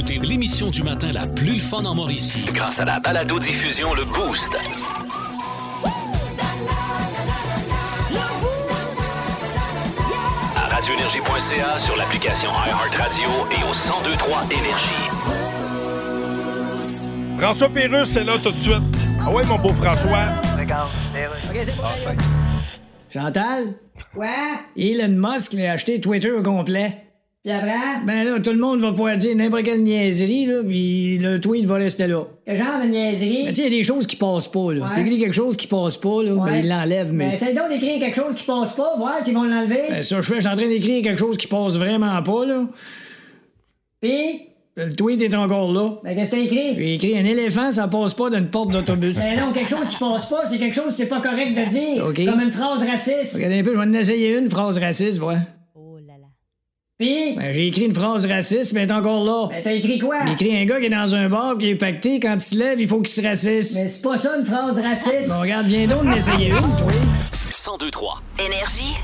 Écoutez l'émission du matin la plus fun en Mauricie grâce à la balado-diffusion Le Boost. À radioénergie.ca, sur l'application iHeartRadio et au 1023 Énergie. François Pérus, c'est là tout de suite. Ah ouais, mon beau François. OK, c'est bon. Ah, Chantal? Quoi? Elon Musk a acheté Twitter au complet. Puis après? Ben là, tout le monde va pouvoir dire n'importe quelle niaiserie, là, puis le tweet va rester là. Quel genre de niaiserie? Ben, tu sais, il y a des choses qui passent pas, là. Ouais. T'écris quelque chose qui passe pas, là, Ouais. ben il l'enlève, mais. Ben, essaye donc d'écrire quelque chose qui passe pas, voir s'ils vont l'enlever. Ben, ça, je fais, je suis en train d'écrire quelque chose qui passe vraiment pas, là. Puis, Le tweet est encore là. ben, qu'est-ce que t'as écrit? J'ai écrit un éléphant, ça passe pas d'une porte d'autobus. Ben non, quelque chose qui passe pas, c'est quelque chose que c'est pas correct de dire. Comme une phrase raciste. Regardez un peu, je vais en essayer une phrase raciste, voilà. Puis, Ben, j'ai écrit une phrase raciste, mais elle est encore là. ben, t'as écrit quoi? J'ai écrit un gars qui est dans un bar, qui est pacté, quand il se lève, il faut qu'il se raciste. Mais c'est pas ça une phrase raciste. Bon, regarde, viens donc d'en essayer une, toi. 1023. Énergie.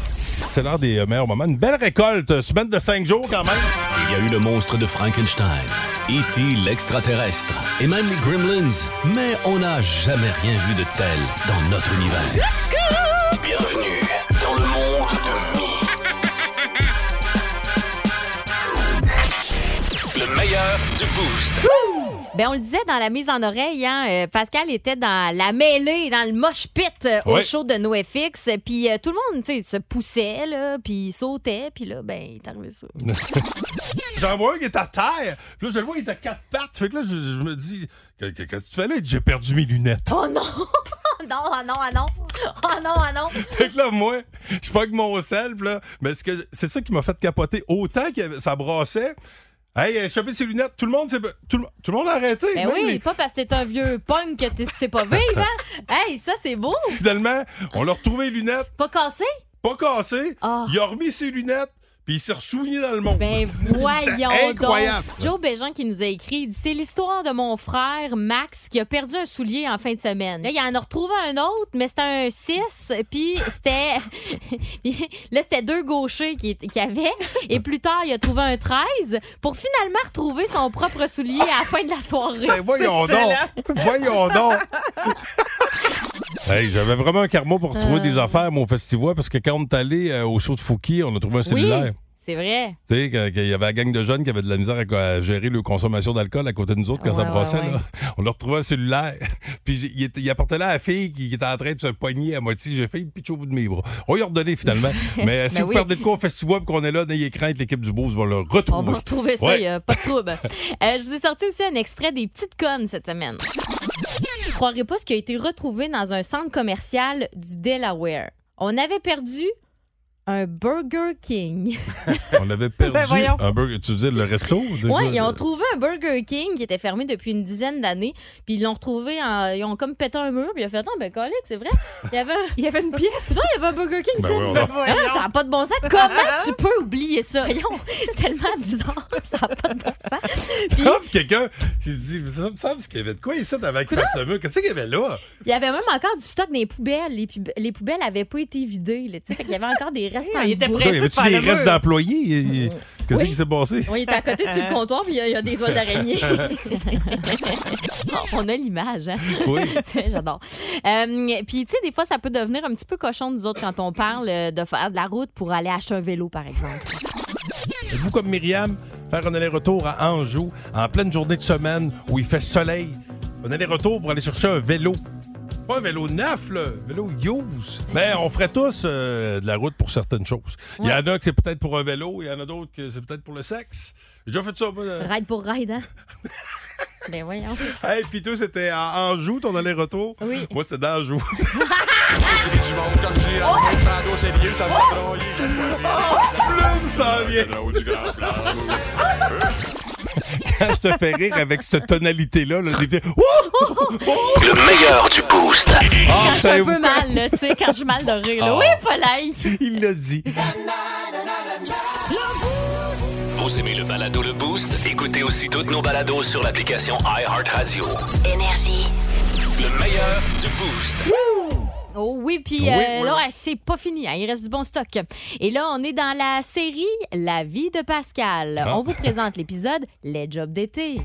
C'est l'heure des euh, meilleurs moments. Une belle récolte, euh, semaine de cinq jours quand même. Il y a eu le monstre de Frankenstein, E.T. l'extraterrestre et même les Gremlins, mais on n'a jamais rien vu de tel dans notre univers. Du boost. Ben, on le disait dans la mise en oreille, hein, euh, Pascal était dans la mêlée, dans le mosh pit euh, au Ouais. show de NoFX. Puis euh, tout le monde, tu sais, se poussait, là, puis il sautait. Puis là, ben, il est arrivé ça. J'en vois un qui est à terre. Puis là, je le vois, il est à quatre pattes. Fait que là, je, je me dis, Que- que- qu'est-ce que tu fais là? Il dit, J'ai perdu mes lunettes. Oh non! non, ah non, ah non! Oh non, ah non! Fait que là, moi, je fuck mon self, là. Mais ce que- c'est ça qui m'a fait capoter. Autant que ça brassait. Hey, euh, chopé ses lunettes. Tout le monde, s'est- tout, le- tout le monde a arrêté. Ben oui, les- pas parce que t'es un vieux punk que tu sais pas vivre, hein? Hey, ça, c'est beau! Finalement, on l'a retrouvé les lunettes, Pas cassé? pas cassées. Ah. Il a remis ses lunettes, puis il s'est ressouillé dans le monde. Ben voyons incroyable. donc. Joe Bégin qui nous a écrit, il dit, c'est l'histoire de mon frère Max qui a perdu un soulier en fin de semaine. Là, il en a retrouvé un autre, mais c'était un 6, puis c'était là c'était deux gauchers qui qui avaient et plus tard, il a trouvé un 13 pour finalement retrouver son propre soulier à la fin de la soirée. Ben voyons donc. Voyons donc. Hey, j'avais vraiment un karma pour trouver Euh. des affaires, mon festival, parce que quand on est allé euh, au show de Fouki, on a trouvé un cellulaire. c'est vrai. Tu sais, que- qu'il y avait la gang de jeunes qui avaient de la misère à, à gérer leur consommation d'alcool à côté de nous autres quand ça Ouais, là. On leur retrouvait un cellulaire. Puis j'ai- il, était- il apportait là à la fille qui, qui était en train de se poigner à moitié. J'ai fait une pitch au bout de mes bras. On lui a redonné finalement. Mais euh, si Ben vous oui. perdez de quoi au festival et qu'on est là l'écran avec l'équipe du Beauce, va le On retrouver. va retrouver ça, Ouais. a pas de trouble. Euh, je vous ai sorti aussi un extrait des petites connes cette semaine. Croirez pas ce qui a été retrouvé dans un centre commercial du Delaware. On avait perdu un Burger King. On avait perdu Ben, un burger. Tu dis le resto? de Oui, ils ont de- trouvé un Burger King qui était fermé depuis une dizaine d'années. Puis ils l'ont retrouvé, en- ils ont comme pété un mur. Puis il a fait, ah, ben, colique, c'est vrai. Il y avait un. Il y avait une pièce. C'est ça, il y avait un Burger King, Ben ça. Ah, n'a pas de bon sens. Comment tu peux oublier ça? Voyons, c'est tellement bizarre. Ça n'a pas de bon sens. Puis, Hop, quelqu'un qui se dit, ça me semble qu'il y avait de quoi ici avec face le mur. Qu'est-ce qu'il y avait là? il y avait même encore du stock dans les poubelles. Les, pub- les poubelles n'avaient pas été vidées. Là, tu sais. fait qu'il y avait encore des restes en Il était y avait-tu faire des le restes d'employés? Il- il- Qu'est-ce Oui. qui s'est passé? Oui, il était à côté sur le comptoir, puis il y a- il y, a des toiles d'araignée. On a l'image, hein? Oui. C'est- J'adore. Euh, puis, tu sais, des fois, ça peut devenir un petit peu cochon, nous autres, quand on parle euh, de faire de la route pour aller acheter un vélo, par exemple. Êtes-vous comme Myriam, faire un aller-retour à Anjou en pleine journée de semaine où il fait soleil? Un aller-retour pour aller chercher un vélo. Pas un vélo neuf, là. Un vélo use. Mais on ferait tous euh, de la route pour certaines choses. Il y en a que c'est peut-être pour un vélo, il y en a d'autres que c'est peut-être pour le sexe. J'ai déjà fait ça, moi. euh. Ride pour ride, hein? ben voyons. Hey, puis toi, c'était à Anjou, ton aller-retour? Oui. Moi, c'était dans Anjou. Plume, ça vient. quand je te fais rire avec cette tonalité-là, là, des! Le meilleur du boost. Ah, Quand je suis un peu mal, là, tu sais, quand je suis mal de rire. là. Ah. Oui, Paulaï. Il l'a dit. Vous aimez le balado Le Boost? Écoutez aussi toutes nos balados sur l'application iHeartRadio. Énergie. Le meilleur du boost. Oh oui, puis Oui, euh, oui. là, c'est pas fini. hein, il reste du bon stock. Et là, on est dans la série La vie de Pascal. Ah. On vous présente l'épisode Les jobs d'été.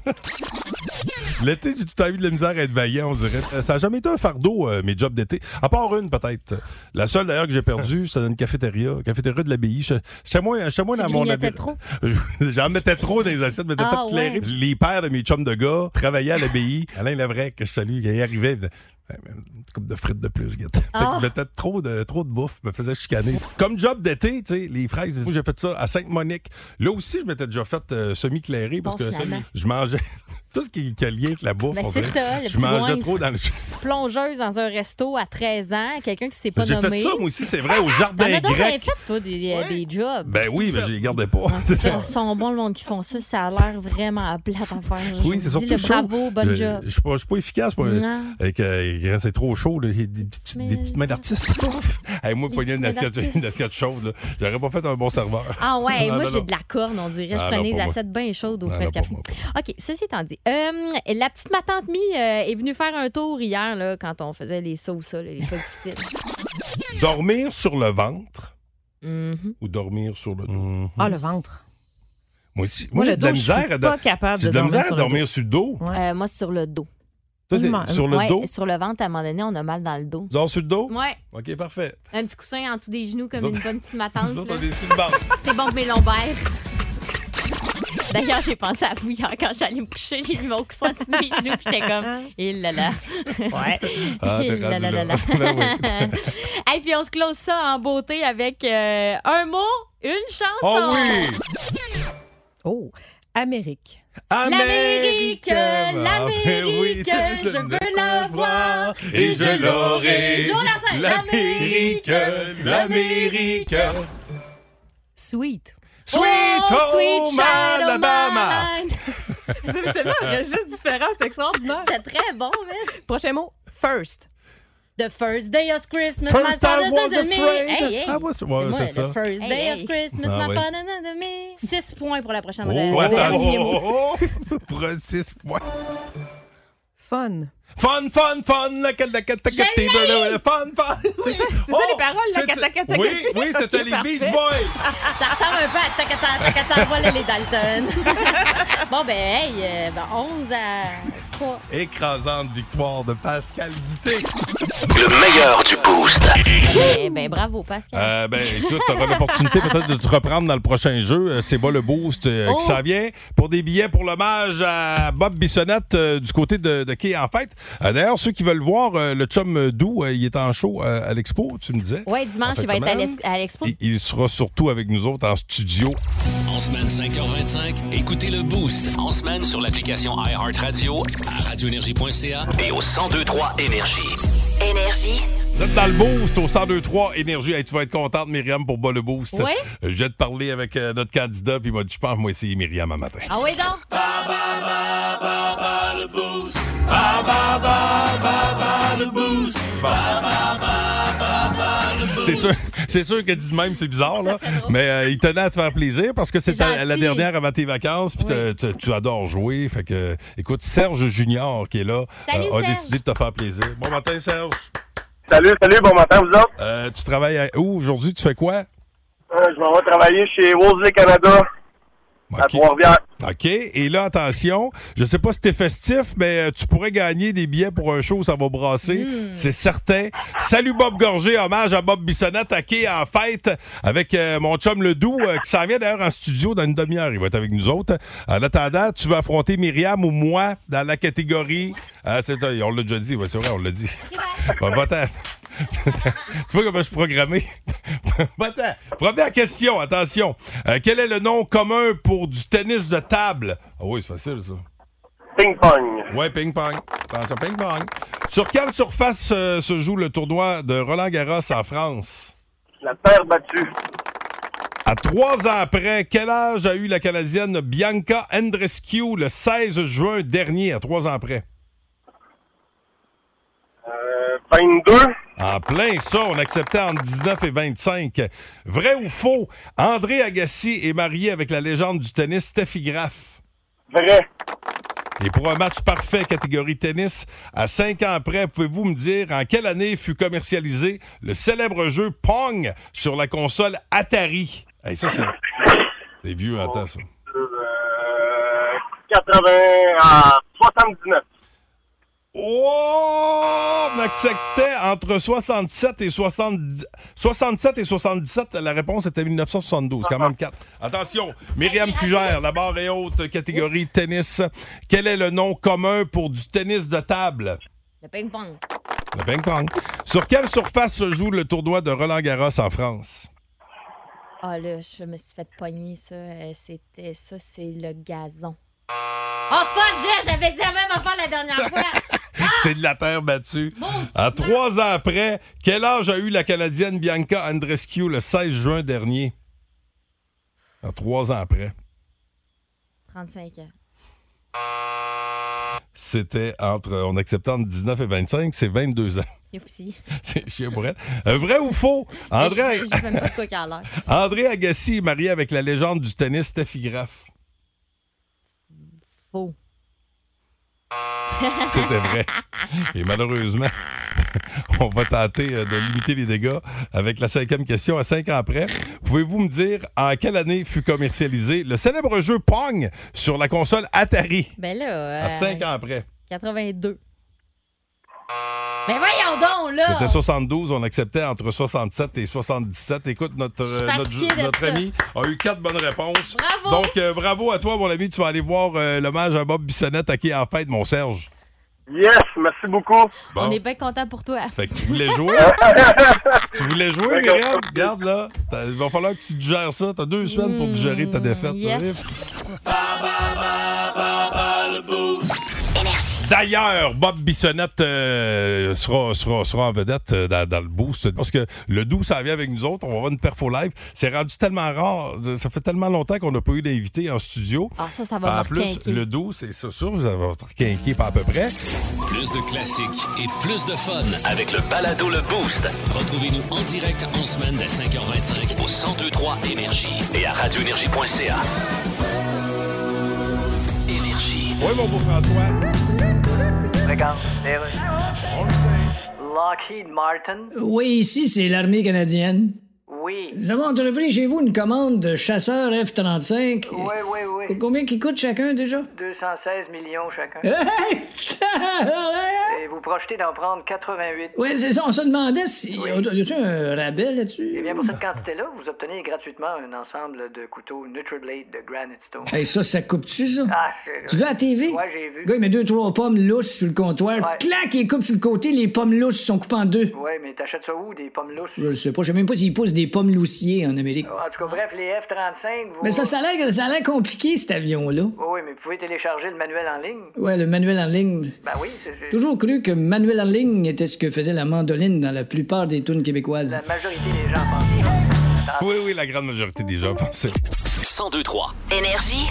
L'été, j'ai tout temps eu de la misère à être vaillant, on dirait. Euh, Ça n'a jamais été un fardeau, euh, mes jobs d'été. À part une, peut-être. La seule, d'ailleurs, que j'ai perdue, c'était dans une cafétéria. Cafétéria de l'abbaye. J'étais moins, moins dans mon habit- trop? J'en mettais trop dans les assiettes, mais Ah, pas ouais. Les pères de mes chums de gars travaillaient à l'abbaye. Alain Levrec, que je salue, il y arrivait. Ben, ben, Une coupe de frites de plus, Guette. Ah. mettait trop de, trop de bouffe, me faisait chicaner. Comme job d'été, tu sais, les fraises, moi, j'ai fait ça à Sainte-Monique. Là aussi, je m'étais déjà fait euh, semi-clairé parce Bon, que finalement. je mangeais tout ce qui, qui a lien avec la bouffe. Ben, c'est ça, le Je petit mangeais trop dans le. Plongeuse dans un resto à 13 ans, quelqu'un qui s'est pas J'ai nommé. fait ça, moi aussi, c'est vrai, au jardin grec. fait, toi, des, euh, des jobs? Ben oui, mais je les gardais pas. C'est Ça, sont bons, le monde qui font ça. Ça a l'air vraiment plate à faire. Je Oui, c'est surtout le chaud. bravo, bon Je- job. Je suis pas, je suis pas efficace. Moi, avec, euh, c'est trop chaud, là, il y a des, petites, Mais- des petites mains d'artiste. Hey, moi, pogner une assiette, une assiette chaude, j'aurais pas fait un bon serveur. Ah ouais, Non, moi j'ai de la corne, on dirait. Je Ah, prenais des assiettes bien chaudes au moi, OK, ceci étant dit, euh, la petite ma tante Mi euh, est venue faire un tour hier là, quand on faisait les sauts, ça, là, les choix difficiles. Dormir sur le ventre Mhm. ou dormir sur le dos? Ah, le ventre. Moi aussi. Moi, Moi, j'ai le de la misère suis à pas dormir. J'ai de de la dormir misère à sur le dormir sur le dos. Ouais. Euh, moi, sur le dos. Toi, sur le Ouais, dos? Sur le ventre, à un moment donné, on a mal dans le dos. Dors sur le dos? Ouais, OK, parfait. un petit coussin en dessous des genoux comme une bonne petite matante. C'est bon pour mes lombaires. D'ailleurs, j'ai pensé à vous hier quand j'allais me coucher. J'ai mis mon coussin en dessous de mes genoux puis j'étais comme, et là là. Ouais. Ah, t'es Eh là là là. là là. Ben. Et puis on se close ça en beauté avec euh, un mot, une chanson. Oh oui! Oh, Amérique. L'Amérique, Ah, l'Amérique, ben oui, je veux la voir et je l'aurai. L'Amérique, l'Amérique. Sweet. Sweet Oh, Home sweet Alabama. Vous avez tellement un registre différent, c'est extraordinaire. C'était très bon, man. Prochain mot, first. The first day of Christmas, First my I father was to me. afraid. Hey, hey. Ah, ouais, c'est- ouais, moi, c'est ça. The first day Hey, of. Christmas, Ah, my ouais. father to me. Six points pour la prochaine Oh, le attends. dernier mot. Oh, oh, oh. Pour un six points. Fun. Fun, fun, fun, la fun, fun. C'est ça, c'est ça les paroles, la. Oui, oui, c'était les Beach Boys. Ça ressemble un peu à Takata, Takata, voilà les Dalton. bon, ben, hey, euh, ben, 11 à 3. Écrasante victoire de Pascal Guité. Le meilleur du boost. Ben, ben, bravo, Pascal. Euh, ben, écoute, t'auras l'opportunité peut-être de te reprendre dans le prochain jeu. Euh, C'est bas le boost euh, Oh! qui s'en vient pour des billets pour l'hommage à Bob Bissonnette euh, du côté de, de Quai en fête. Euh, D'ailleurs, ceux qui veulent voir euh, le chum doux, euh, il est en show euh, à l'expo, tu me disais. ouais, dimanche, en il va être à l'expo. Il, il sera surtout avec nous autres en studio. En semaine 5h25, écoutez le Boost. En semaine sur l'application iHeartRadio, à radioénergie.ca et au 1023 Énergie. Énergie. Vous êtes dans le boost au 1023 Énergie. Hey, tu vas être contente, Myriam, pour bas le boost. Oui? Euh, Je vais te parler avec euh, notre candidat, puis il m'a dit, je pense, moi, essayer Myriam un matin. Ah oui, donc? C'est sûr, c'est sûr que dit de même, c'est bizarre, là. Mais euh, il tenait à te faire plaisir parce que c'est la dernière avant tes vacances, puis tu adores jouer. Fait que, écoute, Serge Junior qui est là Salut, euh, a Serge. décidé de te faire plaisir. Bon matin, Serge. Salut, salut, bon matin, vous autres. Euh, tu travailles à où aujourd'hui? Tu fais quoi? Euh, je m'en vais travailler chez Wolseley Canada à OK. Trois-Rivières. OK. Et là, attention, je sais pas si t'es festif, mais euh, tu pourrais gagner des billets pour un show, ça va brasser. C'est certain. Salut Bob Gorgé, hommage à Bob Bissonnette, à qui en fête avec euh, mon chum Le Doux, euh, qui s'en vient d'ailleurs en studio dans une demi-heure. Il va être avec nous autres. En attendant, tu vas affronter Myriam ou moi dans la catégorie. Ah, c'est, on l'a déjà dit, ouais, c'est vrai, on l'a dit. Bon. tu vois comment je suis programmé? Va-t'en. Première question, attention. Euh, quel est le nom commun pour du tennis de table? Ah oui, c'est facile, ça. Ping-pong. Ouais, ping-pong. Attention, ping-pong. Sur quelle surface euh, se joue le tournoi de Roland Garros en France? La terre battue. À trois ans après, quel âge a eu la Canadienne Bianca Andrescu le 16 juin dernier, à trois ans après? Euh, 22. En plein ça, on acceptait entre 19 et 25. Vrai ou faux, André Agassi est marié avec la légende du tennis Steffi Graf. Vrai. Et pour un match parfait catégorie tennis, à cinq ans après, pouvez-vous me dire en quelle année fut commercialisé le célèbre jeu Pong sur la console Atari? Hey, ça, c'est... C'est vieux en temps, ça. Euh, 80 à 79. Oh! On acceptait entre 67 et 70... 67 et 77. La réponse était 1972. Quand même 4. Attention, Myriam Fugère, la barre est haute, catégorie tennis. Quel est le nom commun pour du tennis de table? Le ping-pong. Le ping-pong. Sur quelle surface se joue le tournoi de Roland Garros en France? Ah là, je me suis fait pogner ça. Euh, C'était ça, c'est le gazon. Oh fuck, j'avais dit la même affaire la dernière fois. C'est de la terre battue. À trois ans après, quel âge a eu la Canadienne Bianca Andrescu le 16 juin dernier? À trois ans après. 35 ans. C'était entre, on acceptait entre 19 et 25, c'est 22 ans. C'est chien pour elle. Euh, vrai ou faux? André, Je même pas. André Agassi est marié avec la légende du tennis Steffi Graf. Faux. C'était vrai. Et malheureusement, on va tenter euh, de limiter les dégâts avec la cinquième question à cinq ans après. Pouvez-vous me dire en quelle année fut commercialisé le célèbre jeu Pong sur la console Atari? Ben là. À euh, cinq ans après. 82. Mais voyons donc, là! C'était 72, on acceptait entre 67 et 77. Écoute, notre, euh, notre, notre ami a eu quatre bonnes réponses. Bravo! Donc, euh, bravo à toi, mon ami. Tu vas aller voir euh, l'hommage à Bob Bissonnette à qui est en fête, mon Serge. Yes, merci beaucoup. Bon. On est bien content pour toi. Fait que tu voulais jouer? tu voulais jouer. Myriam? Regarde, là. Il va falloir que tu digères ça. T'as deux semaines pour digérer ta défaite. yes. D'ailleurs, Bob Bissonnette euh, sera, sera, sera en vedette euh, dans, dans le boost. Parce que le doux, ça vient avec nous autres. On va avoir une perfo live. C'est rendu tellement rare. Ça fait tellement longtemps qu'on n'a pas eu d'invité en studio. Ah, ça, ça va En plus, requinquer. le doux, c'est ça sûr, vous allez votre quinqué pas à peu près. Plus de classiques et plus de fun avec le balado Le Boost. Retrouvez-nous en direct en semaine dès 5h25 au 1023 Énergie et à radioénergie.ca. Énergie. Oui, mon beau François. Lockheed Martin. Oui, ici, c'est l'armée canadienne. Oui. Nous avons entrepris chez vous une commande de chasseurs F-35. Oui, oui, oui. Combien qui coûte chacun déjà? 216 millions chacun. Et vous projetez d'en prendre 88. Oui, c'est ça, on se demandait si. Oui. Y a-tu un rabais là-dessus? Eh bien, pour cette quantité-là, vous obtenez gratuitement un ensemble de couteaux NutriBlade de Granite Stone. Hey, ça, ça coupe-tu, ça? Ah, c'est... Tu veux à la TV? Ouais, j'ai vu. Le gars, il met deux, trois pommes lousses sur le comptoir. Ouais. Clac, il coupe sur le côté, les pommes lousses sont coupées en deux. Ouais, mais t'achètes ça où, des pommes lousses? Je sais pas, je sais même pas s'ils poussent des pommes loussiers en Amérique. En tout cas, bref, les F-35, vous... Mais c'est parce que ça a l'air- ça a l'air compliqué, cet avion-là. Oui, oui, mais vous pouvez télécharger le manuel en ligne. Ouais, le manuel en ligne. Ben oui, c'est... Toujours cru que manuel en ligne était ce que faisait la mandoline dans la plupart des tunes québécoises. La majorité des gens pensent. Oui, oui, la grande majorité des gens pensaient. 1023. Énergie.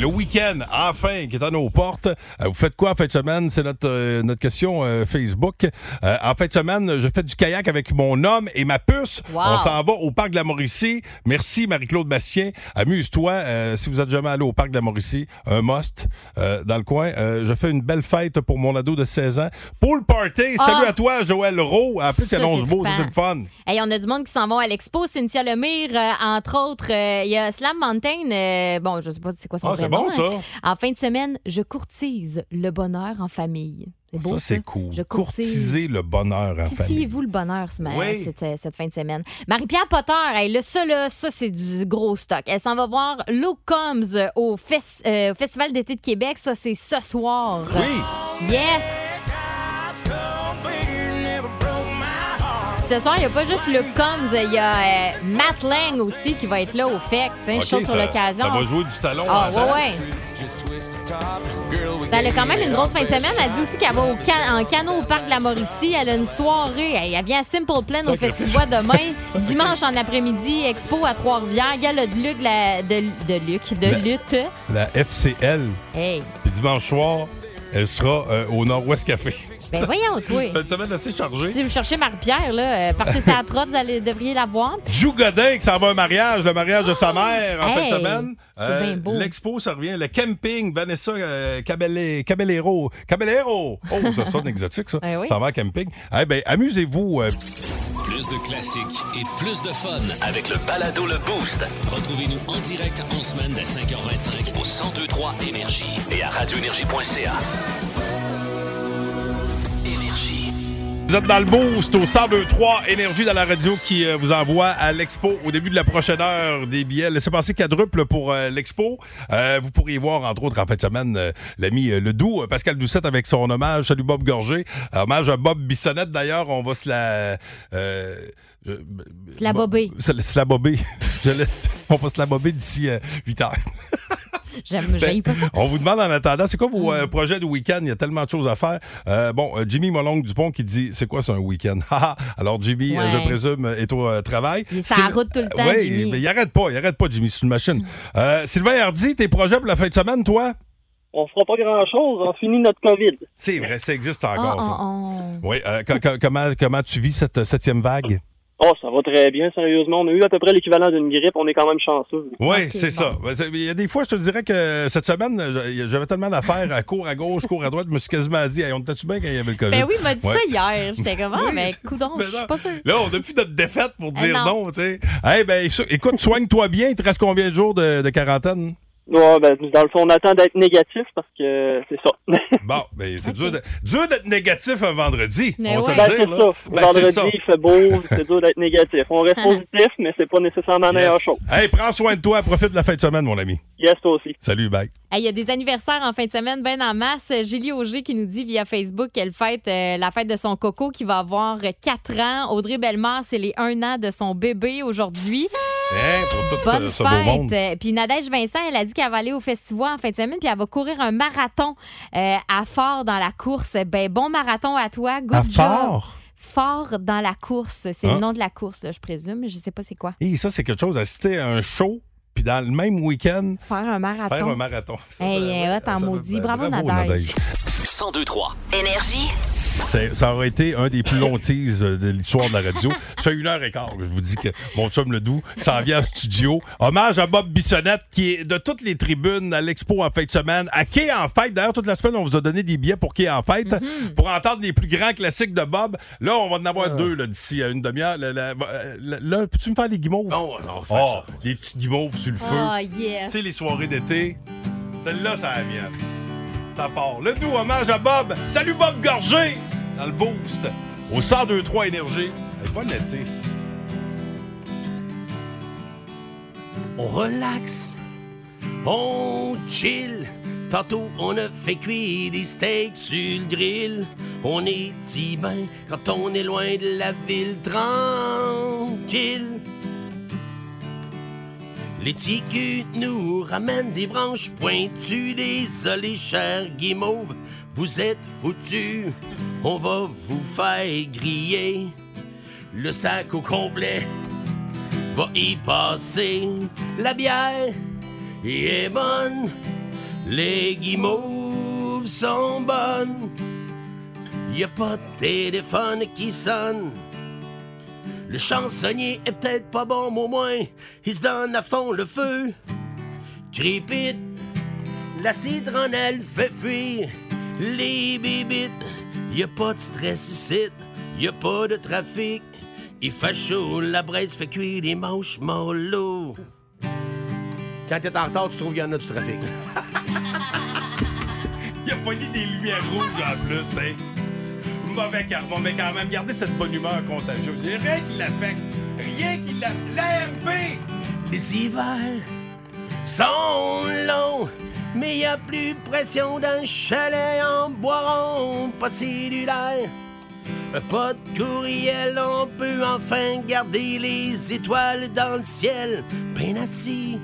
Le week-end, enfin, qui est à nos portes. Euh, vous faites quoi en fin de semaine? C'est notre, euh, notre question euh, Facebook. En fin de semaine, je fais du kayak avec mon homme et ma puce. Wow. On s'en va au parc de la Mauricie. Merci, Marie-Claude Bastien. Amuse-toi. Si vous êtes jamais allé au parc de la Mauricie, un must dans le coin. Je fais une belle fête pour mon ado de 16 ans. Pool party. Ah. Salut à toi, Joël Rowe. En plus, Ça, annonce beau. C'est le fun. Hey, on a du monde qui s'en va à l'expo. Cynthia Lemire, entre autres. Il y a Slam Mountain. bon, je sais pas c'est quoi son Ah, c'est bon, ça. En fin de semaine, je courtise le bonheur en famille. Beau, Ça, c'est cool. Je Courtiser le bonheur en famille. Titillez-vous le bonheur ce ma- Oui. cette, euh, cette fin de semaine. Marie-Pierre Potter, là, ça, là, ça c'est du gros stock. Elle s'en va voir Look Comes au, fes- euh, au Festival d'été de Québec. Ça, c'est ce soir. Oui. Yes! Ce soir, il n'y a pas juste Luke Combs, il y a euh, Matt Lang aussi qui va être là au FEC. Ok, chaud sur l'occasion. Ça va jouer du talon. Ah, en ouais, temps. ouais. Elle a quand même une grosse fin de semaine. Elle dit aussi qu'elle va au can- en canot au parc de la Mauricie. Elle a une soirée. Elle, elle vient à Simple Plan au festival demain. Dimanche en après-midi, expo à Trois-Rivières. Gala de Luc, la- de, de Luc, de La- lutte. La FCL. Hey, Puis dimanche soir, elle sera euh, au Nord-Ouest Café. Ben voyons, toi. Fin de semaine assez chargée. Si vous cherchez Marie-Pierre, là, euh, partez sa trotte, vous allez, devriez la voir. Jou Godin qui s'en va à un mariage, le mariage de sa mère en Hey, fin de semaine. Euh, c'est bien beau. L'expo, ça revient. Le camping, Vanessa euh, Cabelle- Caballero. Caballero! Oh, ça sonne exotique, ça. Oui. Ça va à camping. Eh ben, amusez-vous. euh, Plus de classiques et plus de fun avec le balado Le Boost. Retrouvez-nous en direct en semaine dès 5h25 au 1023 Énergie et à radioénergie.ca. Vous êtes dans le boost au 1023 Énergie dans la radio qui euh, vous envoie à l'expo au début de la prochaine heure des billets. Laissez passer quadruple pour euh, l'expo. Euh, vous pourriez voir, entre autres, en fin de semaine, l'ami Ledoux, Pascal Doucette avec son hommage. Salut Bob Gorgé. Hommage à Bob Bissonnette, d'ailleurs. On va se la... euh, Se la bober. Se, la bober. On va se la bober d'ici 8 heures. J'aime, j'aime pas ça. On vous demande en attendant, c'est quoi vos euh, projets de week-end? Il y a tellement de choses à faire. Euh, bon, euh, Jimmy Molongue Dupont qui dit c'est quoi c'est un week-end? Haha. Alors, Jimmy, Ouais. je présume, est au euh, travail. Il est sur la route tout le temps, Oui, Jimmy. mais il arrête pas, il arrête pas, Jimmy, c'est une machine. Euh, Sylvain Hardy, tes projets pour la fin de semaine, toi? On fera pas grand-chose, on finit notre COVID. C'est vrai, ça existe Oh, encore, ça. oh, oh. Oui, euh, co- co- comment, comment tu vis cette septième vague? Oh, ça va très bien, sérieusement. On a eu à peu près l'équivalent d'une grippe, on est quand même chanceux. Oui, c'est bon. ça. Ben, Il y a des fois, je te dirais que cette semaine, j'avais tellement d'affaires à court à gauche, court à droite, je me suis quasiment dit, Hey, on était-tu bien quand il y avait le COVID? Ben oui, il m'a dit Ouais. ça hier. J'étais comme, ah, Oui. mais coudonc, Mais je suis pas sûre. Là, on a plus notre défaite pour Eh dire non. non, tu sais. Eh ben, écoute, soigne-toi bien. Il te reste combien de jours de, de quarantaine? Ouais, ben, dans le fond, on attend d'être négatif parce que c'est ça. Bon, ben, c'est Ok. dur d'être négatif un vendredi. Mais on ouais. Ben, dire, ça. là. Ben, Vendredi, ça. il fait beau, c'est dur d'être négatif. On reste positif, mais c'est pas nécessairement la meilleure chose. Hey, prends soin de toi. Profite de la fin de semaine, mon ami. Yes, toi aussi. Salut, bye. Hey, Il y a des anniversaires en fin de semaine, ben en masse. Julie Auger qui nous dit via Facebook qu'elle fête euh, la fête de son coco qui va avoir 4 ans. Audrey Bellemare, c'est les 1 an de son bébé aujourd'hui. Hein, pour tout Bonne euh, ce beau monde. fête. Euh, Puis Nadège Vincent, elle a dit qu'elle va aller au festival en fin de semaine puis elle va courir un marathon euh, à Fort dans la course. Ben bon marathon à toi. Good À job. fort? Fort dans la course. C'est Hein? le nom de la course, là, je présume. Je sais pas c'est quoi. Et ça, c'est quelque chose. Assister à un show, puis dans le même week-end, Faire un marathon. faire un marathon. Ça, Hey, ça- hey, hot en ça- maudit. ben, Bravo, Nadège. 1023. Énergie. C'est- Ça aurait été un des plus longs teases euh, de l'histoire de la radio. Ça fait une heure et quart. Je vous dis que mon chum le doux s'en vient en studio. Hommage à Bob Bissonnette, qui est de toutes les tribunes à l'Expo en fin de semaine, à Quai en fête. D'ailleurs, toute la semaine, on vous a donné des billets pour Quai en fête Mm-hmm. pour entendre les plus grands classiques de Bob. Là, on va en avoir deux là, d'ici à une demi-heure. Là, là, peux-tu me faire les guimauves? Non, non, Oh, ça. les petites guimauves sur le feu. Oh, Tu yes. sais, les soirées d'été. Celle-là, ça vient. Le doux hommage à Bob. Salut Bob Gorgé dans le boost. Au 1023 Énergie. Eh, Bon été. On relaxe, on chill. Tantôt, on a fait cuire des steaks sur le grill. On est si quand on est loin de la ville tranquille. Les nous ramènent des branches pointues. Désolé, cher guimauve, vous êtes foutus. On va vous faire griller le sac au complet va y passer. La bière est bonne, les guimauves sont bonnes. Y a pas de téléphone qui sonne. Le chansonnier est peut-être pas bon, mais au moins il se donne à fond le feu. Crépite, la citronnelle fait fuir les bébites. Y a pas de stress ici, y a pas de trafic. Il fait chaud, la braise fait cuire les manches mollo. Quand t'es en retard, tu trouves qu'il y en a du trafic. Il a pas dit des lumières rouges en plus, hein. Mauvais karma, mais quand même, gardez cette bonne humeur contagieuse. Il a rien qui l'affecte. Rien qui l'a. L'AMP! Les hivers sont longs, mais y a plus pression d'un chalet en boiron, pas cellulaire. Pas de courriel, on peut enfin garder les étoiles dans le ciel. Ben assis,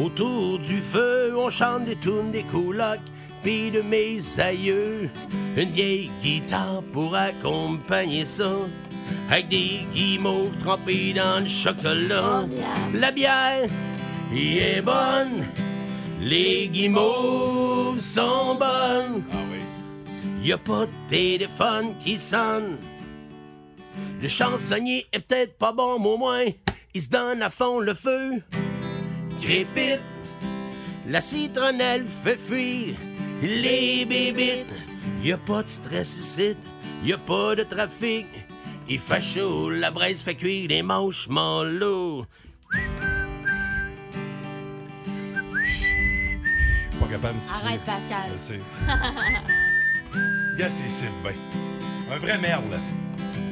autour du feu, on chante des tunes des colocs, puis de mes aïeux. Une vieille guitare pour accompagner ça. Avec des guimauves trempés dans le chocolat. La bière y est bonne. Les guimauves sont bonnes. Y a pas de téléphone qui sonne. Le chansonnier est peut-être pas bon, mais au moins, il se donne à fond le feu. Crépite, la citronnelle fait fuir les bébites. Y a pas de stress ici, y a pas de trafic. Il fait chaud, la braise fait cuire les manches mollo. Pas capable de siffler. Arrête, Pascal. Je sais. Gars, c'est Sylvain. Un vrai merde.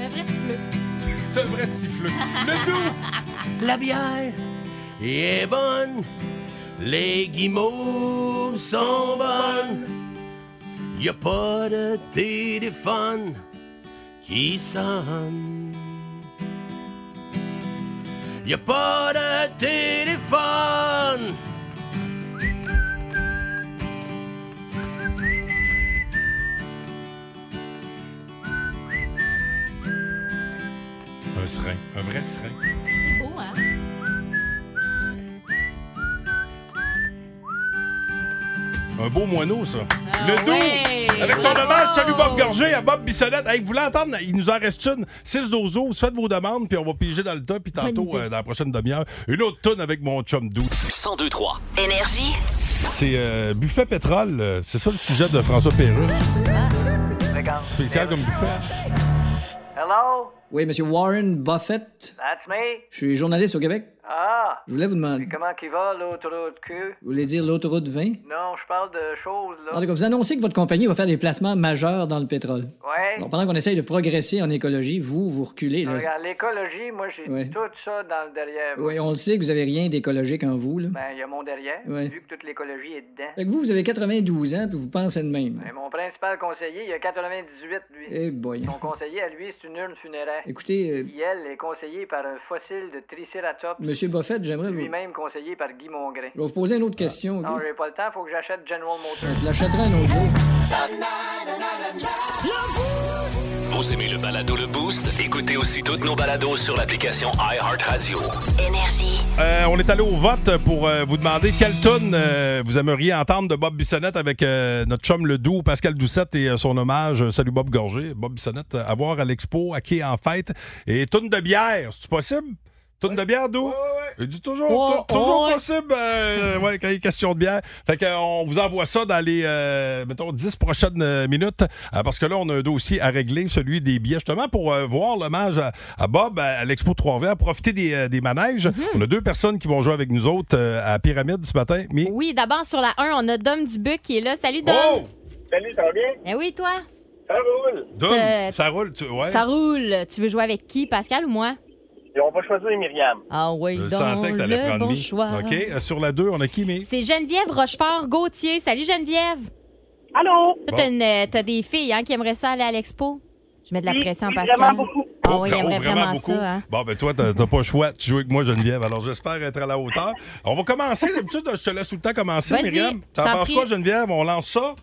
Un vrai siffleux. C'est un vrai siffleux. Le doux! La bière est bonne, les guimauves sont bonnes. Y a pas de téléphone qui sonne. Y a pas de téléphone. Un serein. Un vrai serein. Un beau moineau, ça. Ah le doux! ouais! Avec son hommage, salut Bob Gorgé à Bob Bissonnette. Hey, vous voulez entendre? Il nous en reste une. 6 dozo, faites vos demandes, puis on va piger dans le tas, puis tantôt, euh, dans la prochaine demi-heure, une autre tonne avec mon chum doux. 1023. Énergie. C'est euh, buffet pétrole. euh, C'est ça le sujet de François Pérusse. Regarde. Spécial comme buffet. Hello? Oui, Monsieur Warren Buffett. That's me? Je suis journaliste au Québec. Ah! Je voulais vous demander. Comment qu'il va, l'autoroute Q? Vous voulez dire l'autoroute 20? Non, je parle de choses, là. En tout cas, vous annoncez que votre compagnie va faire des placements majeurs dans le pétrole. Ouais. Alors, pendant qu'on essaye de progresser en écologie, vous, vous reculez. Là. Regarde, l'écologie, moi, j'ai Ouais. tout ça dans le derrière. Oui, on le sait que vous avez rien d'écologique en vous. Là. Ben, il y a mon derrière, Ouais. vu que toute l'écologie est dedans. Fait que vous, vous avez 92 ans, puis vous pensez de même. Ben, mon principal conseiller, il a 98, lui. Eh boy. Son conseiller à lui, c'est une urne funéraire. Écoutez, euh, Qui, elle, est conseillée par un fossile de Triceratops, Monsieur Buffett, j'aimerais vous... lui-même conseillé par Guy Mongrain. Je vais vous poser une autre question. ok? Non, j'ai pas le temps, faut que j'achète General Motors. Je l'achèterai un autre jour. Vous aimez le balado Le Boost? Écoutez aussi toutes nos balados sur l'application iHeartRadio. Énergie. Euh, on est allé au vote pour euh, vous demander quelle tune euh, vous aimeriez entendre de Bob Bissonnette avec euh, notre chum le doux, Pascal Doucette et euh, son hommage. euh, Salut Bob Gorgé. Bob Bissonnette euh, à voir à l'expo, à qui en fête. Et tune de bière, c'est possible? De bière, doux? Il dit toujours, toujours possible euh, ouais, quand il est question de bière. Fait qu'on vous envoie ça dans les, euh, mettons, 10 prochaines euh, minutes, euh, parce que là, on a un dossier à régler, celui des billets, justement, pour euh, voir l'hommage à, à Bob à, à l'Expo Trois-Rivières, profiter des, euh, des manèges. On a deux personnes qui vont jouer avec nous autres euh, à Pyramide ce matin. Mais... Oui, d'abord sur la 1, on a Dom Dubuc qui est là. Salut Dom. Oh! Salut, ça va bien? Eh oui, toi? Ça roule. Dom, Euh, ça roule, tu... ouais. Ça roule. Tu veux jouer avec qui, Pascal ou moi? Et on va choisir Myriam. Ah oui, Je donc sentais que t'allais le prendre bon Mi. choix. OK, euh, sur la 2, on a qui, mais? C'est Geneviève Rochefort Gauthier. Salut Geneviève. Allô? Toi, t'as, une- euh, t'as des filles hein, qui aimeraient ça aller à l'expo? Je mets de la Oui, pression, oui, Pascal. vraiment beaucoup. Ah oui, il Oh, aimerait vraiment, beaucoup. ça. Hein? Bon, ben toi, t'as t'as pas le choix. Tu joues avec moi, Geneviève. Alors, j'espère être à la hauteur. On va commencer. D'habitude, je te laisse tout le temps commencer, Vas-y, Myriam. je T'en t'en penses prie. quoi, Geneviève? On lance ça?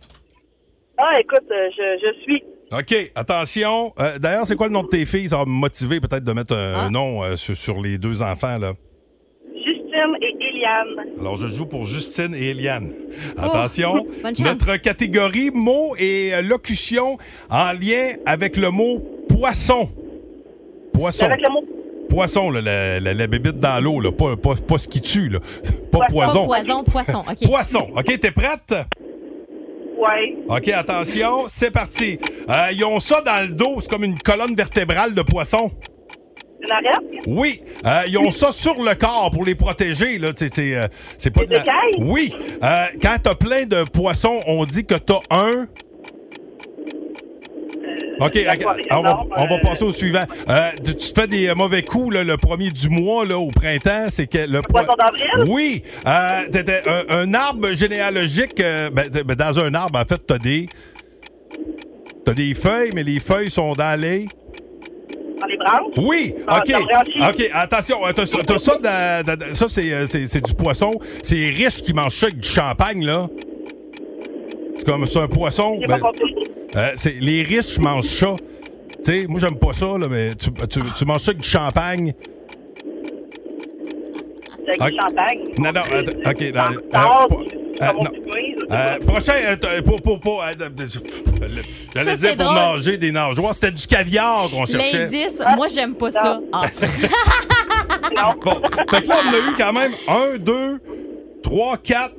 Ah, écoute, euh, je, je suis. OK, attention. Euh, D'ailleurs, c'est quoi le nom de tes filles? Ça va me motiver peut-être de mettre un, Ah. nom euh, sur, sur les deux enfants, là. Justine et Eliane. Alors, je joue pour Justine et Eliane. Attention. Oh, bonne chance. Notre catégorie mots et euh, locutions en lien avec le mot poisson. Poisson. Avec le mot Poisson, là, la, la, la bébite dans l'eau, là, pas, pas, pas ce qui tue, là. Pas poison. Poison, poisson. OK. Poisson. OK, t'es prête? OK, attention, c'est parti. Euh, ils ont ça dans le dos, c'est comme une colonne vertébrale de poisson. Une arête? Oui, euh, ils ont ça sur le corps pour les protéger. Là. C'est, c'est, euh, c'est pas Des écailles? Oui, quand t'as plein de poissons, on dit que t'as un... OK, on va, on va euh, passer au suivant. Euh, tu tu fais des mauvais coups, là, le premier du mois, là, au printemps, c'est que le poi- Poisson d'avril? Oui, euh, un, un arbre généalogique, euh, ben, ben, dans un arbre, en fait, t'as des... T'as des feuilles, mais les feuilles sont dans les. Dans les branches? Oui, Ah, OK. le. OK, attention. euh, T'as ça, ça, c'est, euh, du poisson. C'est les riches qui mangent ça avec du champagne, là. C'est comme c'est un poisson. J'ai ben, pas compris. euh, c'est, les riches mangent ça. Tu sais, moi, j'aime pas ça, là, mais tu, tu, tu manges ça avec du champagne. C'est avec du champagne? Non, non, attends, OK. non, euh, pas- dans euh, non. Euh, prochain, euh, pour, pour, pour, euh, euh, j'allais Ça, dire c'est pour drôle. nager des nageoires, c'était du caviar qu'on cherchait. L'indice, moi, j'aime pas ça. Ah. Bon, fait que là, on a eu quand même un, deux, trois, quatre.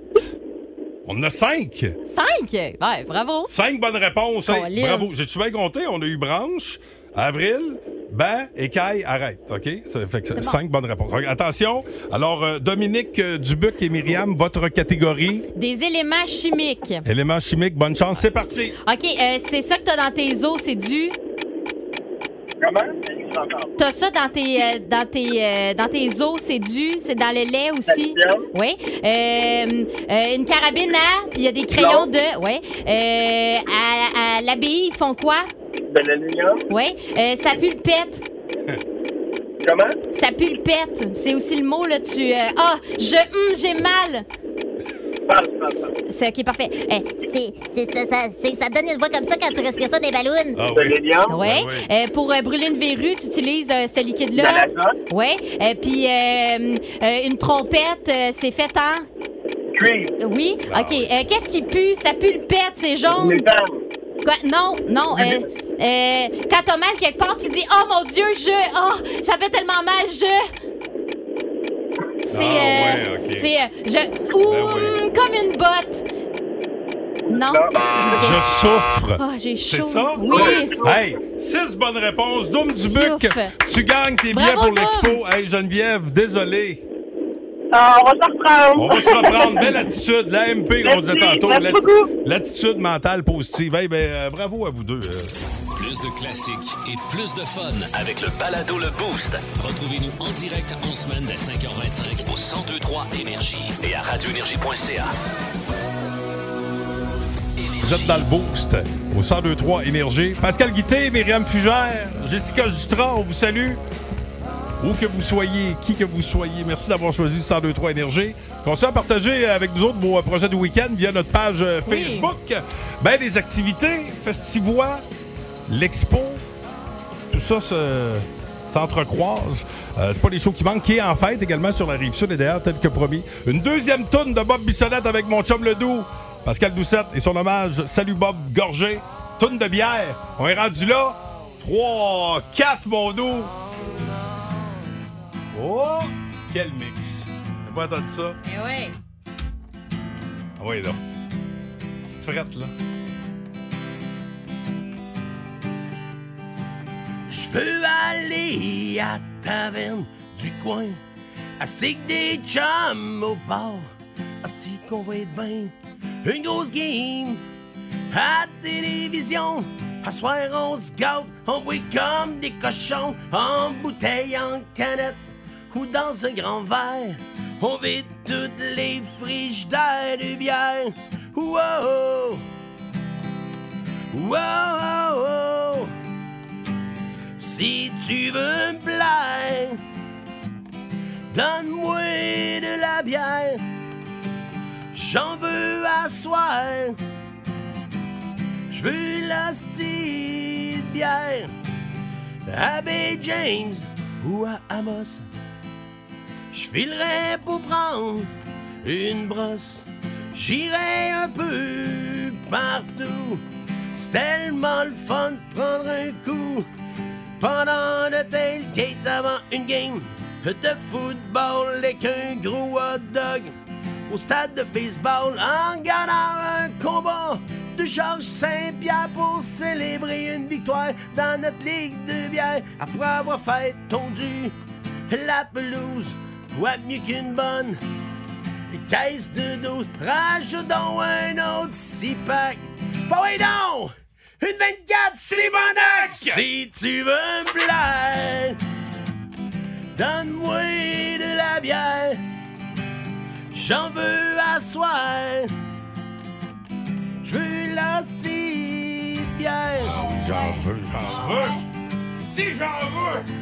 On en a cinq. Cinq? Ouais, bravo. Cinq bonnes réponses. Hey, bravo. J'ai-tu bien compté? On a eu Branche, Avril, Ben, Écaille, arrête. OK? Ça fait que bon. cinq bonnes réponses. Ok, Attention. Alors, euh, Dominique euh, Dubuc et Myriam, votre catégorie, Des éléments chimiques. éléments chimiques, bonne chance. C'est parti. OK, euh, c'est ça que t'as dans tes os, c'est du. Comment? T'as ça dans tes, euh, dans tes, euh, dans tes os, c'est du. C'est dans le lait aussi. Oui. Euh, euh, une carabine à. Puis il y a des crayons de. Oui. À à l'abbaye, ils font quoi? De l'aluminium? Oui. Ça pulpette. Comment? Ça pulpette. C'est aussi le mot, là. Tu. Ah, je. hum, j'ai mal. C'est OK, parfait. Eh, C'est, c'est ça, ça, c'est- ça donne une voix comme ça quand tu respires ça des ballons. Ah l'hélium? Ouais. oui. Euh, pour euh, brûler une verrue, tu utilises euh, ce liquide-là. De l'azote? Ouais. Euh, Puis euh, euh, une trompette, euh, c'est fait en? Cuivre? Oui? OK. Euh, Qu'est-ce qui pue? Ça pue le pète, c'est jaune. Méthane? Quoi? Non, non. euh, euh, quand t'as mal quelque part, tu dis Oh mon Dieu, je. Oh, ça fait tellement mal, je. C'est. Ah, euh. C'est. euh, je. Ou Ben oui. hum, comme une botte. Non? Je souffre. Ah, j'ai C'est chaud. ça? Oui. Hey, six bonnes réponses. Doom Dubuc, tu gagnes tes billets pour l'expo. Hey, Geneviève, désolé. Ah, on va se reprendre. On va se reprendre. Belle attitude. L'AMP, qu'on disait tantôt. merci L'atti- beaucoup. L'attitude mentale positive. Hey, ben, euh, bravo à vous deux. euh. Plus de classiques et plus de fun avec le balado Le Boost. Retrouvez-nous en direct en semaine dès 5h25 au 1023 Énergie et à radioénergie.ca. Vous êtes dans le boost au 1023 Énergie. Pascal Guité, Myriam Fugère, Jessica Justra, on vous salue. Où que vous soyez, qui que vous soyez, merci d'avoir choisi le 1023 Énergie. Continuez à partager avec nous autres vos euh, projets de week-end via notre page euh, Oui. Facebook. Ben, les activités, festivois, l'expo, tout ça se- s'entrecroise. Euh, c'est pas les shows qui manquent, qui est en fête également sur la rive sud et d'ailleurs, tel que promis. Une deuxième tourne de Bob Bissonnette avec mon chum Ledoux, Pascal Doucette et son hommage Salut Bob Gorgé. Tourne de bière. On est rendu là. 3, 4, mon doux. Quel mix? J'ai pas entendu ça? Eh ouais. Ah oui, là. Petite frette, là. Je veux aller à taverne du coin, assis que des chums au bar. Asti qu'on va être bien, une grosse game à télévision. À soir on se gâte, on boit comme des cochons, en bouteille, en canette ou dans un grand verre. On vide toutes les frigidaires de bière. Wow! Wow! Si tu veux me plaire, donne-moi de la bière. J'en veux à soir. Je veux la style bière. Bay James ou à Amos. Je filerai pour prendre une brosse. J'irai un peu partout. C'est tellement le fun de prendre un coup pendant le tailgate avant une game de football avec un gros hot dog au stade de baseball en gagnant un combat de Georges Saint-Pierre pour célébrer une victoire dans notre ligue de bière après avoir fait tondu la pelouse quoi mieux qu'une bonne. Caisse de 12 rajoute donc un autre six-pack pas ouais donc une 24 Simonac Si tu veux me plaire Donne-moi de la bière. J'en veux à soir. Je veux la style bière. J'en veux, j'en veux. Si j'en veux.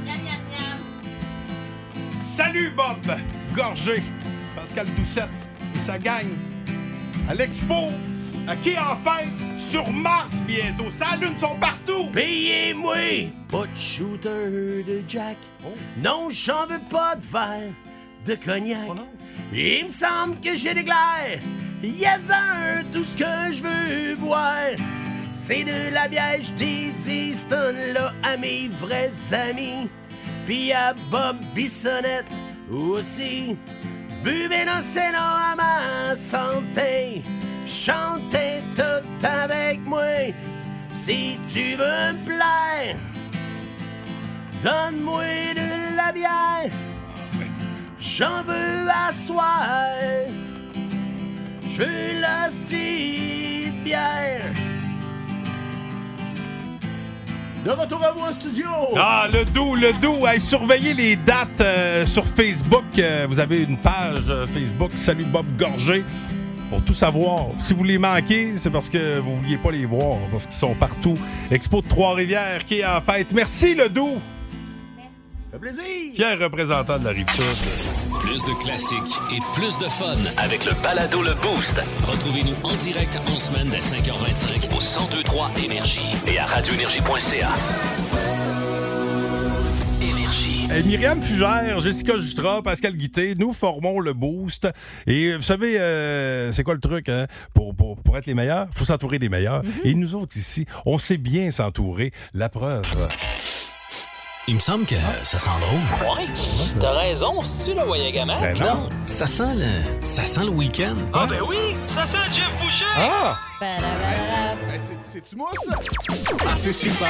Salut Bob Gorgé, Pascal Doucette et sa gang à l'expo à qui en fête? Sur Mars bientôt. Ça lune sont partout. Payez-moi pas de shooter de Jack. Non, j'en veux pas de verre de cognac. Il me semble que j'ai des glaires. Yes, un, tout ce que je veux boire. C'est de la bière, je dédie ce tonne-là à mes vrais amis. Puis à Bob Bissonnette aussi. Buvez Sénat à ma santé. Chantez tout avec moi. Si tu veux me plaire, donne-moi de la bière. J'en veux à. Je veux de bière. De retour à vous en studio. Ah, le doux, le doux. Hey, surveillez les dates euh, sur Facebook. Euh, vous avez une page euh, Facebook. Salut Bob Gorgé. Pour tout savoir. Si vous les manquez, c'est parce que vous vouliez pas les voir, parce qu'ils sont partout. Expo de Trois-Rivières qui est en fête. Merci, le doux. Ça fait plaisir. Fier représentant de la Rive-Sud. Plus de classiques et plus de fun avec le balado Le Boost. Retrouvez-nous en direct en semaine dès 5h25 au 1023 Énergie et à radioénergie.ca. Énergie. Eh, Myriam Fugère, Jessica Justra, Pascal Guité, nous formons le Boost. Et vous savez, euh, c'est quoi le truc, hein? Pour, pour, pour être les meilleurs, il faut s'entourer des meilleurs. Et nous autres ici, on sait bien s'entourer. La preuve. Il me semble que ça sent drôle. Ouais, t'as raison, c'est-tu le Voyagamac? Ben Non, ça sent le, ça sent le week-end. Ah ben oui, ça sent Jeff Boucher! Ah! C'est-tu moi, ça? Ah, c'est super!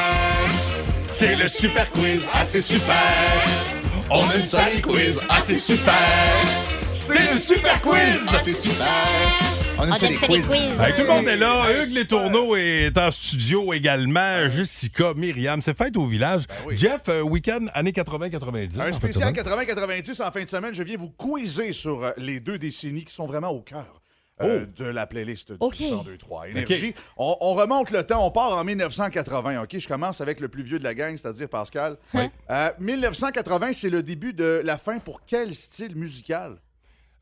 C'est le super quiz! Ah, c'est super! On aime ça, les quiz! Ah, c'est super! C'est le super quiz! Ah, c'est super! On aime ça, les quiz! Hey, tout le monde est là. Hugues Les Tourneaux est en studio également. Jessica, Myriam. C'est fête au village. Jeff, euh, week-end années 80-90. Un spécial 80-90 en fin de semaine. Je viens vous quizer sur euh, les deux décennies qui sont vraiment au cœur. euh, de la playlist du OK. 1023 Énergie. On, on remonte le temps, on part en 1980, OK? Je commence avec le plus vieux de la gang, c'est-à-dire Pascal. Oui. Euh, 1980, c'est le début de la fin pour quel style musical?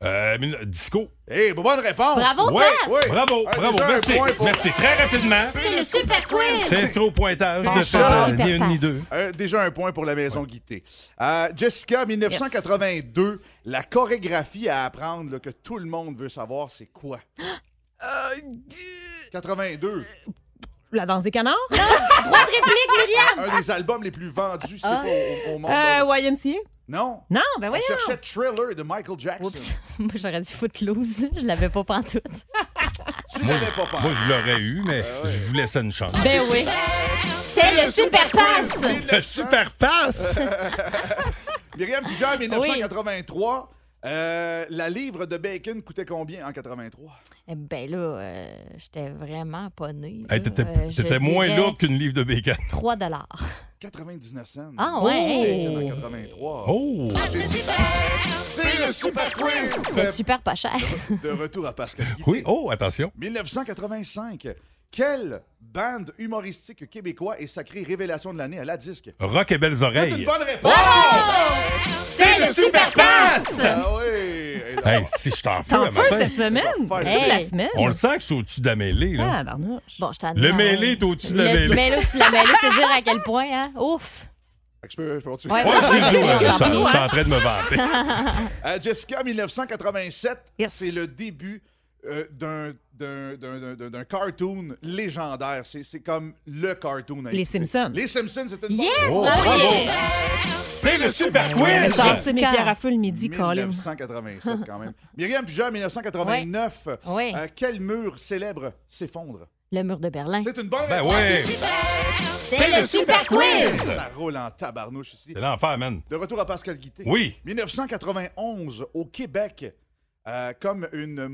Euh, disco. Eh, bonne réponse! Bravo, Ouais. Bravo, Ah, bravo. Merci. pour- Merci. Très rapidement. C'est le super quiz! C'est inscrit au pointage. Ah, Ne euh, Super ni une ni passe. deux. Euh, déjà un point pour la maison Guité. Euh, Jessica, 1982, la chorégraphie à apprendre là, que tout le monde veut savoir, c'est quoi? 82. La danse des canards? Droit de réplique, Myriam! Un des albums les plus vendus, c'est Ah. pas au, au monde. Euh, YMCA? Non. Non, ben On voyons. cherchait Thriller de Michael Jackson. Oups. Moi, j'aurais dit Footloose. Je l'avais pas pantoute. Tu l'avais pas pensé. Moi, je l'aurais eu, mais je vous laissais une chance. Ben oui. C'est le super pass! Le super passe! Myriam Fugère, 1983. Euh, la livre de bacon coûtait combien en 83? Eh ben là, euh, j'étais vraiment pas née. Hey. T'étais Euh, je moins dirais lourde qu'une livre de bacon. 3 dollars. 99 cents. Ah ouais? Bacon en 83. Oh! C'est super! C'est le super quiz! C'était super pas cher. De retour à Pascal Guité. Oui, oh, attention. 1985. Quelle bande humoristique québécois est sacrée révélation de l'année à la disque? Rock et belles C'est oreilles. une bonne réponse! C'est le super pass! Ah oui! Hey, si je t'en fous T'en le matin. cette semaine? Toute la Hey. semaine? On le sent que je suis au-dessus de la mêlée, là. Ah, barnouche. Bon, je t'en Le mêlé est au-dessus de la Le mêlée. mêlé au-dessus de la mêlée, c'est dire à quel point, hein? Ouf! Je peux, je peux continuer? Ouais, Ouais, on je suis en train de me vanter. Euh, Jessica, 1987, Yes. c'est le début euh, d'un- d'un- cartoon légendaire. C'est c'est comme le cartoon. à Les. Simpsons. Les Simpsons, c'est une bonne Yes! Oh! C'est le super quiz! Danser mes Super. pierres à feu le midi, Colin. 1987 quand même. Myriam Pugère, 1989. Ouais. Euh, quel mur célèbre s'effondre? Le mur de Berlin. C'est une bonne Ben réponse. ouais. C'est. C'est le super quiz! Ça roule en tabarnouche ici. C'est l'enfer, man. De retour à Pascal Guité. Oui. 1991, au Québec, euh, comme une,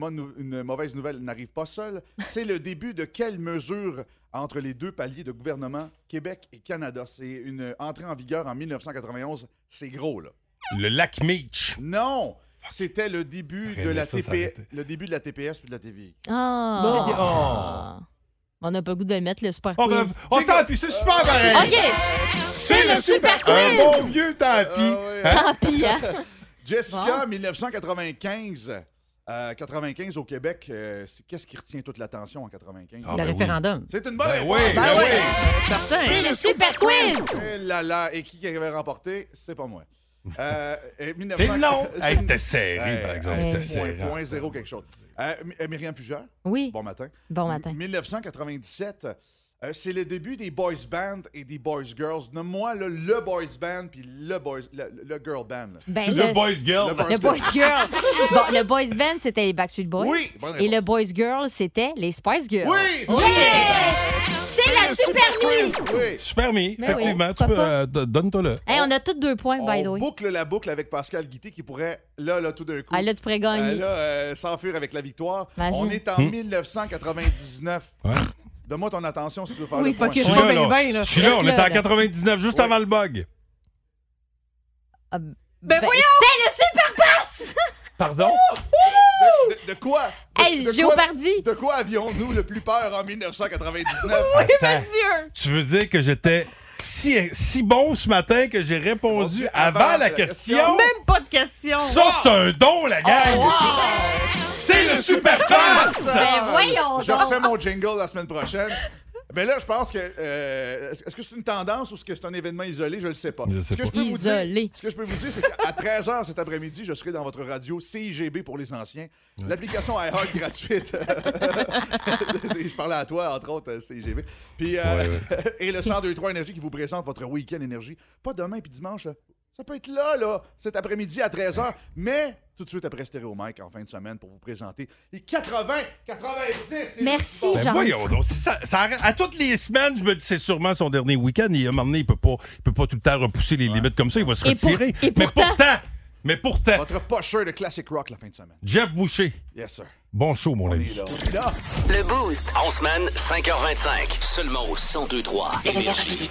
mauvaise nouvelle n'arrive pas seule, c'est le début de quelle mesure entre les deux paliers de gouvernement, Québec et Canada? C'est une entrée en vigueur en 1991. C'est gros, là. Le lac Meach. Non! C'était le début de la ça, TP... le début de la TPS puis de la TVI. Ah! On n'a pas le goût de le mettre, le super Oh, quiz. oh, tant pis, c'est super pareil. OK. C'est le super Un quiz! bon vieux tant pis. Hein? Tant pis, hein? Jessica, 1995. Euh, 95 au Québec, euh, c'est- qu'est-ce qui retient toute l'attention en 95? Ah, le ben oui. référendum. C'est une bonne Ben réponse! oui, ben oui. Certain. C'est le super quiz! Eh là là, et qui avait remporté? C'est pas moi. Euh, et 1900 C'est long. C'est Hey, une- C'était serré, par exemple. Hey, C'était point, serré. point zéro quelque chose. Euh, euh, Myriam Fugère, Oui. bon matin. Bon matin. 1997, euh, c'est le début des boys band et des boys girls. Nomme-moi là, le boys band puis le boys le, le girl band. là. Ben, Le boys girl. Le boys Le Boys Girl. bon, le Boys Band, c'était les Backstreet Boys. Oui, Et le Boys Girl, c'était les Spice Girls. Oui, Yeah! C'est la le super quiz. Oui. Super mis, Ben oui, effectivement. tu peux, euh, d- donne-toi-le. Hey, on a tous deux points, by the On way. boucle la boucle avec Pascal Guité qui pourrait, là, là, tout d'un coup, Ah, là, tu pourrais euh, gagner. là, euh, s'enfuir avec la victoire. Imagine. On est en 1999. Ouais. Donne-moi ton attention si tu veux faire Oui, le point. faut que Je je suis là, bien, là. Je suis là, on là, en là. 99, juste Oui. avant le bug. Ah, Ben ben, voyons! c'est le Super Pass! Pardon? De, de- de quoi? De, Hey, quoi, de quoi avions-nous le plus peur en 1999? Attends. Monsieur! Tu veux dire que j'étais si, si bon ce matin que j'ai répondu avant, avant la question? question. Même pas de question. Ça, c'est un don, la gang! C'est le super pass! Ben voyons Je refais mon jingle la semaine prochaine. Ben là, je pense que. euh, est-ce que c'est une tendance ou est-ce que c'est un événement isolé? Je le sais pas. Je sais ce, que pas. je peux vous dire, ce que je peux vous dire, c'est qu'à 13h cet après-midi, je serai dans votre radio CIGB pour les anciens. L'application iHeart gratuite. je parlais à toi, entre autres, euh, CIGB. Puis, euh, et le 1023 Énergie qui vous présente votre week-end énergie. Pas demain puis dimanche. Ça peut être là, là, cet après-midi à 13h, mais tout de suite après Stéréo Mike en fin de semaine pour vous présenter les 80, 90. et Merci, Bon, Ben voyons donc. ça- à toutes les semaines, je me dis c'est sûrement son dernier week-end. Et à un moment donné, il peut pas, il peut pas tout le temps repousser les limites comme ça. Il va se Et pour- retirer. et mais pourtant- pourtant, mais pourtant, Votre pocheur de classic rock la fin de semaine. Jeff Boucher, Yes, sir. bon show, mon On ami. est là. on est là. Le Boost. En semaine, 5h25. Seulement au 1023 Énergie.